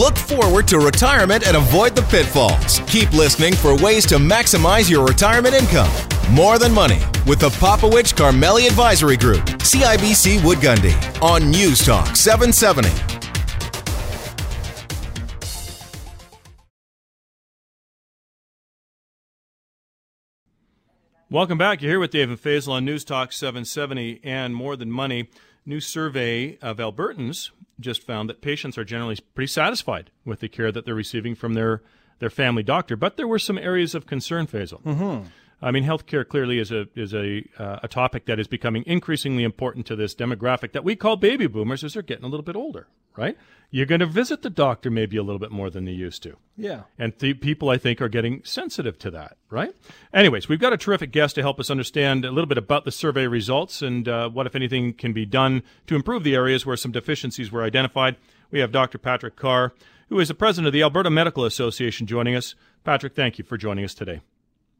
Look forward to retirement and avoid the pitfalls. Keep listening for ways to maximize your retirement income. More Than Money with the Popowich Karmali Advisory Group, CIBC Wood Gundy, on News Talk 770. Welcome back. You're here with Dave and Faisal on News Talk 770 and More Than Money. New survey of Albertans just found that patients are generally pretty satisfied with the care that they're receiving from their, their family doctor, but there were some areas of concern, Faisal. Mm-hmm. I mean, healthcare clearly is a is a uh, a topic that is becoming increasingly important to this demographic that we call baby boomers as they're getting a little bit older, right? You're going to visit the doctor maybe a little bit more than they used to. Yeah. And the people I think are getting sensitive to that, right? Anyways, we've got a terrific guest to help us understand a little bit about the survey results and uh, what, if anything, can be done to improve the areas where some deficiencies were identified. We have Dr. Patrick Carr, who is the president of the Alberta Medical Association, joining us. Patrick, thank you for joining us today.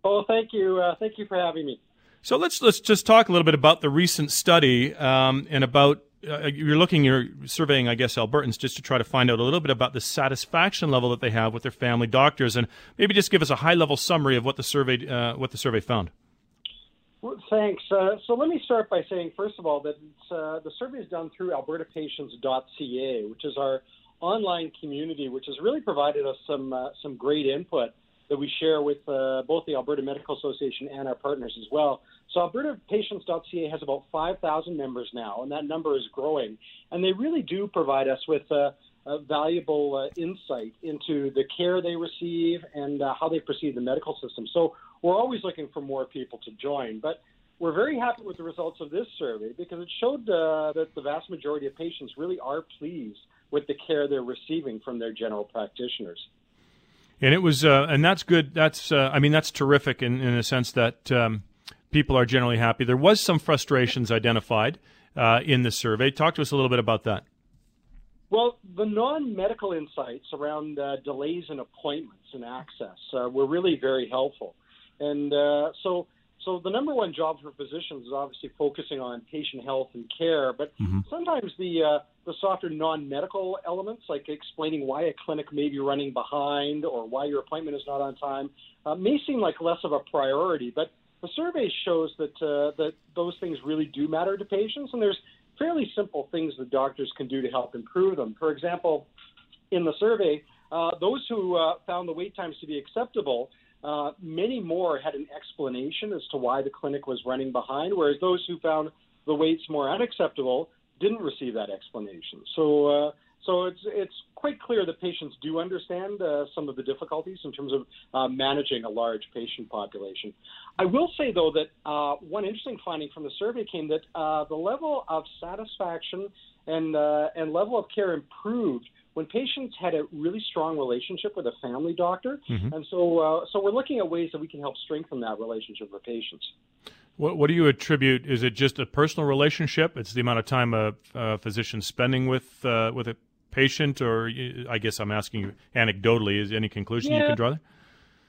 Oh, thank you. Uh, thank you for having me. So let's let's just talk a little bit about the recent study um, and about uh, you're looking you're surveying I guess Albertans just to try to find out a little bit about the satisfaction level that they have with their family doctors and maybe just give us a high level summary of what the survey uh, what the survey found. Well, thanks. Uh, so let me start by saying first of all that uh, the survey is done through AlbertaPatients.ca, which is our online community, which has really provided us some uh, some great input that we share with uh, both the Alberta Medical Association and our partners as well. So AlbertaPatients.ca has about 5,000 members now, and that number is growing. And they really do provide us with uh, valuable uh, insight into the care they receive and uh, how they perceive the medical system. So we're always looking for more people to join. But we're very happy with the results of this survey because it showed uh, that the vast majority of patients really are pleased with the care they're receiving from their general practitioners. And it was, uh, and that's good. That's, uh, I mean, that's terrific in, in the sense that um, people are generally happy. There was some frustrations identified uh, in the survey. Talk to us a little bit about that. Well, the non-medical insights around uh, delays in appointments and access uh, were really very helpful, and uh, so so the number one job for physicians is obviously focusing on patient health and care, but mm-hmm. sometimes the uh, the softer non-medical elements, like explaining why a clinic may be running behind or why your appointment is not on time, uh, may seem like less of a priority. But the survey shows that uh, that those things really do matter to patients, and there's fairly simple things that doctors can do to help improve them. For example, in the survey, uh, those who uh, found the wait times to be acceptable uh, many more had an explanation as to why the clinic was running behind, whereas those who found the waits more unacceptable didn't receive that explanation. So, uh, so it's it's quite clear that patients do understand uh, some of the difficulties in terms of uh, managing a large patient population. I will say though that uh, one interesting finding from the survey came that uh, the level of satisfaction and and level of care improved when patients had a really strong relationship with a family doctor, mm-hmm. and so uh, so we're looking at ways that we can help strengthen that relationship with patients. What, what do you attribute? Is it just a personal relationship? It's the amount of time a, a physician spending with uh, with a patient, or I guess I'm asking you anecdotally. Is any conclusion yeah, you can draw there?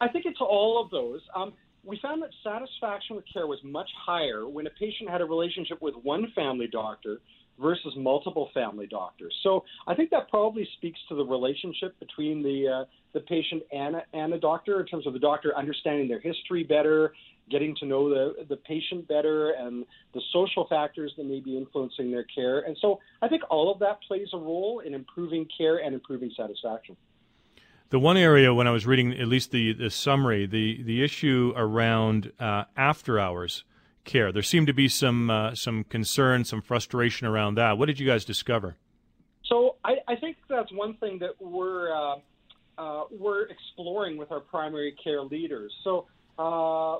I think it's all of those. Um, we found that satisfaction with care was much higher when a patient had a relationship with one family doctor versus multiple family doctors. So I think that probably speaks to the relationship between the uh, the patient and a, and a doctor in terms of the doctor understanding their history better, getting to know the the patient better, and the social factors that may be influencing their care. And so I think all of that plays a role in improving care and improving satisfaction. The one area when I was reading at least the, the summary, the, the issue around uh, after hours care. There seemed to be some uh, some concern, some frustration around that. What did you guys discover? So I, I think that's one thing that we're uh, uh, we're exploring with our primary care leaders. So uh,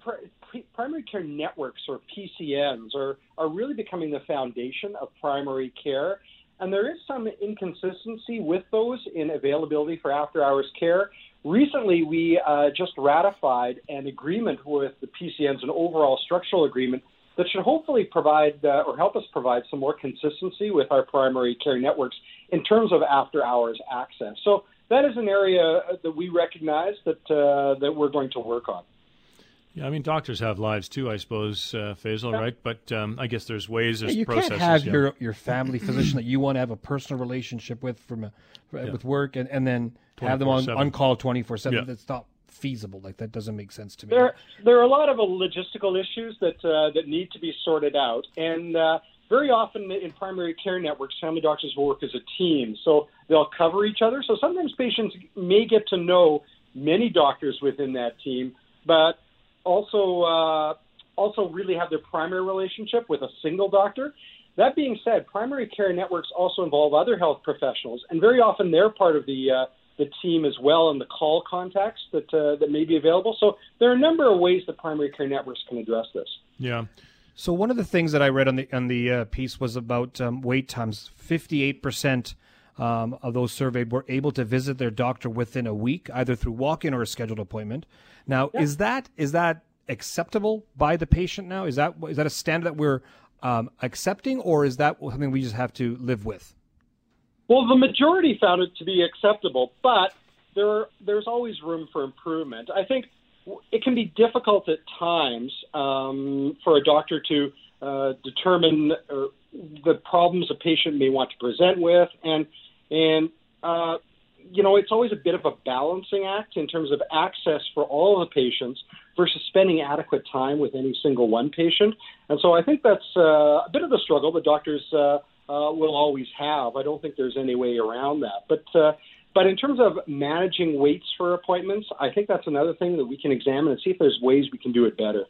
pr- primary care networks or PCNs are are really becoming the foundation of primary care. And there is some inconsistency with those in availability for after hours care. Recently, we uh, just ratified an agreement with the PCNs, an overall structural agreement that should hopefully provide uh, or help us provide some more consistency with our primary care networks in terms of after hours access. So that is an area that we recognize that uh, that we're going to work on. Yeah, I mean, doctors have lives too, I suppose, uh, Faisal, yeah. right? But um, I guess there's ways, there's yeah, you processes. can't have yeah. your your family physician that you want to have a personal relationship with from a, with work, and, and then have them on, on call twenty four seven. That's not feasible. Like that doesn't make sense to me. There, there are a lot of logistical issues that uh, that need to be sorted out, and uh, very often in primary care networks, family doctors will work as a team, so they'll cover each other. So sometimes patients may get to know many doctors within that team, but also uh, also really have their primary relationship with a single doctor. That being said, primary care networks also involve other health professionals, and very often they're part of the uh, the team as well and the call contacts that uh, that may be available. So there are a number of ways that primary care networks can address this. Yeah. So one of the things that I read on the on the uh, piece was about um, wait times. Fifty eight percent um, of those surveyed were able to visit their doctor within a week, either through walk in or a scheduled appointment. Now, yeah. is that is that acceptable by the patient? Now, is that is that a standard that we're um, accepting, or is that something we just have to live with? Well, the majority found it to be acceptable, but there there's always room for improvement. I think it can be difficult at times um, for a doctor to uh, determine uh, the problems a patient may want to present with, and and uh, you know it's always a bit of a balancing act in terms of access for all the patients versus spending adequate time with any single one patient. And so I think that's uh, a bit of the struggle that doctors uh, uh, will always have. I don't think there's any way around that. But uh, but in terms of managing waits for appointments, I think that's another thing that we can examine and see if there's ways we can do it better.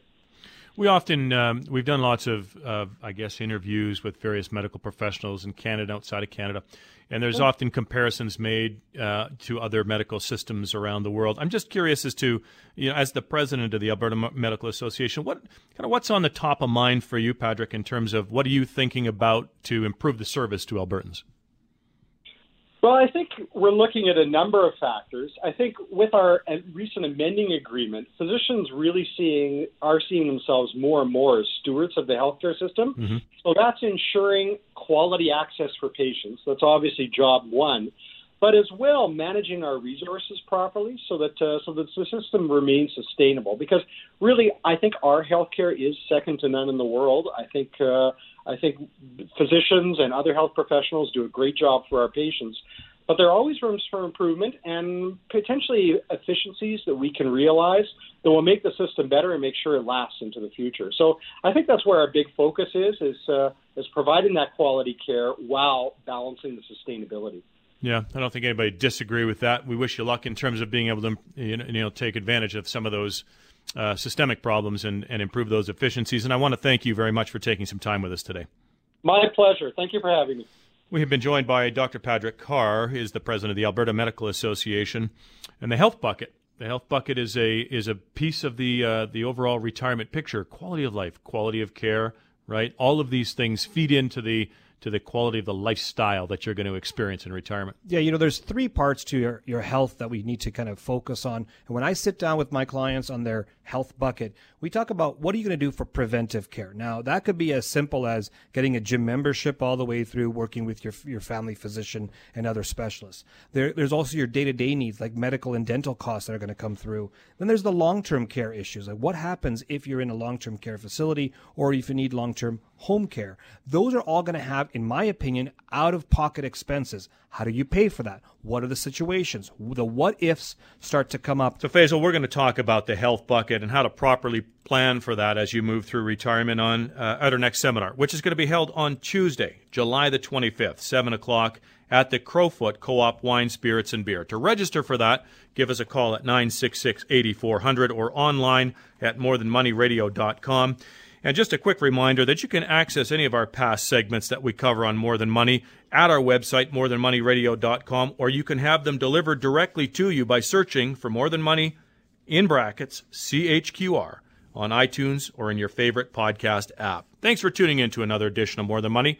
We often um, we've done lots of uh, I guess interviews with various medical professionals in Canada, outside of Canada, and there's often comparisons made uh, to other medical systems around the world. I'm just curious as to you know, as the president of the Alberta Medical Association, what kind of what's on the top of mind for you, Patrick, in terms of what are you thinking about to improve the service to Albertans? Well, I think we're looking at a number of factors. I think with our recent amending agreement, physicians really seeing are seeing themselves more and more as stewards of the healthcare system. Mm-hmm. So that's ensuring quality access for patients. That's obviously job one, but as well managing our resources properly so that uh, so that the system remains sustainable. Because really, I think our healthcare is second to none in the world. I think. Uh, I think physicians and other health professionals do a great job for our patients, but there are always rooms for improvement and potentially efficiencies that we can realize that will make the system better and make sure it lasts into the future. So I think that's where our big focus is is uh, is providing that quality care while balancing the sustainability. Yeah, I don't think anybody disagree with that. We wish you luck in terms of being able to you know take advantage of some of those uh, systemic problems and, and improve those efficiencies. And I want to thank you very much for taking some time with us today. My pleasure. Thank you for having me. We have been joined by Dr. Patrick Carr, is the president of the Alberta Medical Association, and the Health Bucket. The Health Bucket is a is a piece of the uh, the overall retirement picture: quality of life, quality of care. Right, all of these things feed into the to the quality of the lifestyle that you're going to experience in retirement. Yeah, you know, there's three parts to your, your health that we need to kind of focus on. And when I sit down with my clients on their health bucket, we talk about what are you going to do for preventive care. Now, that could be as simple as getting a gym membership all the way through working with your, your family physician and other specialists. There, there's also your day to day needs like medical and dental costs that are going to come through. Then there's the long term care issues. Like what happens if you're in a long term care facility or if you need long term home care. Those are all going to have, in my opinion, out of pocket expenses. How do you pay for that? What are the situations? The what ifs start to come up. So, Faisal, we're going to talk about the health bucket and how to properly plan for that as you move through retirement on uh, at our next seminar, which is going to be held on Tuesday, July the 25th, 7 o'clock at the Crowfoot Co-op Wine, Spirits, and Beer. To register for that, give us a call at 966-8400 or online at morethanmoneyradio.com. And just a quick reminder that you can access any of our past segments that we cover on More Than Money at our website, morethanmoneyradio.com, or you can have them delivered directly to you by searching for More Than Money in brackets CHQR on iTunes or in your favorite podcast app. Thanks for tuning in to another edition of More Than Money.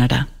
Canada.